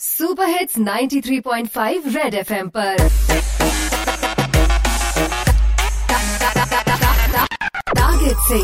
Super hits 93.5 red FM पर target से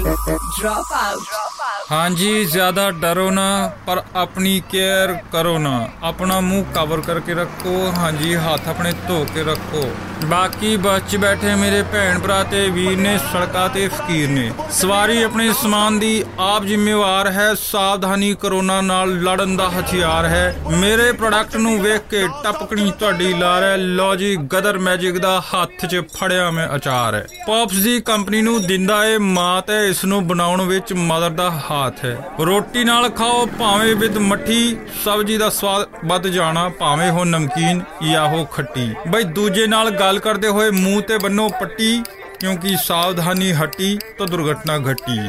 drop out ਹਾਂਜੀ, ਜ਼ਿਆਦਾ ਡਰੋ ਨਾ, ਪਰ ਆਪਣੀ ਕੇਅਰ ਕਰੋ ਨਾ। ਆਪਣਾ ਮੂੰਹ ਕਵਰ ਕਰਕੇ ਰੱਖੋ, ਹਾਂਜੀ, ਹੱਥ ਆਪਣੇ ਧੋ ਕੇ ਰੱਖੋ। ਬਾਕੀ ਬੱਸ 'ਚ ਬੈਠੇ ਮੇਰੇ ਭੈਣ ਭਰਾ ਤੇ ਵੀਰ ਨੇ, ਸੜਕਾਂ ਤੇ ਫਕੀਰ ਨੇ। ਸਵਾਰੀ ਆਪਣੇ ਸਮਾਨ ਦੀ ਆਪ ਜ਼ਿੰਮੇਵਾਰ ਹੈ, ਸਾਵਧਾਨੀ ਕਰੋਨਾ ਨਾਲ ਲੜਨ ਦਾ ਹਥਿਆਰ ਹੈ। ਮੇਰੇ ਪ੍ਰੋਡਕਟ ਨੂੰ ਵੇਖ ਕੇ ਟਪਕਣੀ ਤੁਹਾਡੀ ਲਾਰ ਹੈ। ਲੋ ਜੀ, ਗਦਰ ਮੈਜਿਕ ਦਾ ਹੱਥ 'ਚ ਫੜਿਆ ਮੈਂ ਅਚਾਰ ਹੈ। ਪੌਪਸ ਦੀ ਕੰਪਨੀ ਨੂੰ ਦਿੰਦਾ ਏ ਮਾਤ ਹੈ, ਇਸ ਨੂੰ ਬਣਾਉਣ ਵਿੱਚ ਮਦਰ ਦਾ ਹੱਥ ਹੈ। ਰੋਟੀ ਨਾਲ ਖਾਓ, ਭਾਵੇਂ ਵਿਦ ਮੱਠੀ, ਸਬਜ਼ੀ ਦਾ ਸਵਾਦ ਵੱਧ ਜਾਣਾ, ਭਾਵੇਂ ਹੋ ਨਮਕੀਨ ਜਾਂ ਹੋ ਖੱਟੀ। ਬਈ ਦੂਜੇ ਨਾਲ ਗੱਲ ਕਰਦੇ ਹੋਏ ਮੂੰਹ ਤੇ ਬੰਨੋ ਪੱਟੀ, ਕਿਉਂਕਿ ਸਾਵਧਾਨੀ ਹਟੀ ਤਾਂ ਦੁਰਘਟਨਾ ਘਟੀ।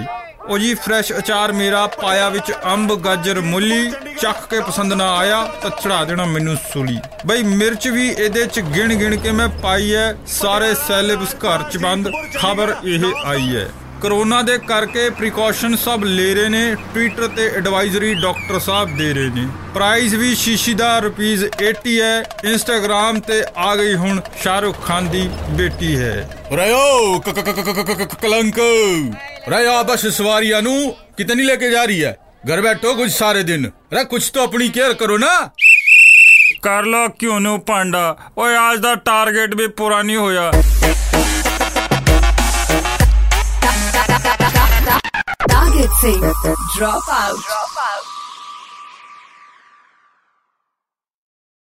ਉਹ ਜੀ ਫਰੈਸ਼ ਅਚਾਰ ਮੇਰਾ ਪਾਇਆ ਵਿੱਚ ਅੰਬ, ਗਾਜਰ, ਮੁੱਲੀ ਚੱਖ ਕੇ ਪਸੰਦ ਨਾ ਆਇਆ ਤਾਂ ਚੜਾ ਦੇਣਾ ਮੈਨੂੰ ਸੂਲੀ। ਬਈ ਮਿਰਚ ਵੀ ਇਹਦੇ ਚ ਗਿਣ ਗਿਣ ਕੇ ਮੈਂ ਪਾਈ ਐ, ਸਾਰੇ ਸੈਲੇਬਸ ਘਰ ਚ ਬੰਦ, ਖਬਰ ਇਹ ਆਈ ਐ। ਕਰੋਨਾ ਦੇ ਕਰਕੇ ਪ੍ਰੀਕਾਸ਼ਨ ਸਭ ਲੈ ਰਹੇ ਨੇ ਟਵਿੱਟਰ ਤੇ ਐਡਵਾਈਜ਼ਰੀ ਡਾਕਟਰ ਸਾਹਿਬ ਦੇ ਰਹੇ ਨੇ ਪ੍ਰਾਈਸ ਵੀ ਸ਼ੀਸ਼ੀ ਦਾ ਰੁਪੀਸ 80 ਹੈ ਇੰਸਟਾਗ੍ਰam ਤੇ ਆ ਗਈ ਹੁਣ ਸ਼ਾਹਰੁਖ ਖਾਨ ਦੀ ਬੇਟੀ ਹੈ ਰਿਓ ਕ- ਕ- ਕ- ਕ- ਕ- ਕ- ਕਲੰਕ ਰਿਆ ਬਸ ਸਵਾਰੀਆਂ ਨੂੰ ਕਿਤੇ ਨਹੀਂ ਲੈ ਕੇ ਜਾ ਰਹੀ ਹੈ घर बैठो कुछ सारे दिन अरे कुछ तो अपनी केयर करो ना ਕਰ ਲੋ ਕਿਉਂ ਨੂੰ ਭਾਂਡਾ ਓਏ ਅੱਜ ਦਾ ਟਾਰਗੇਟ ਵੀ ਪੂਰਾ ਨਹੀਂ ਹੋਇਆ Let's Drop out. Drop out.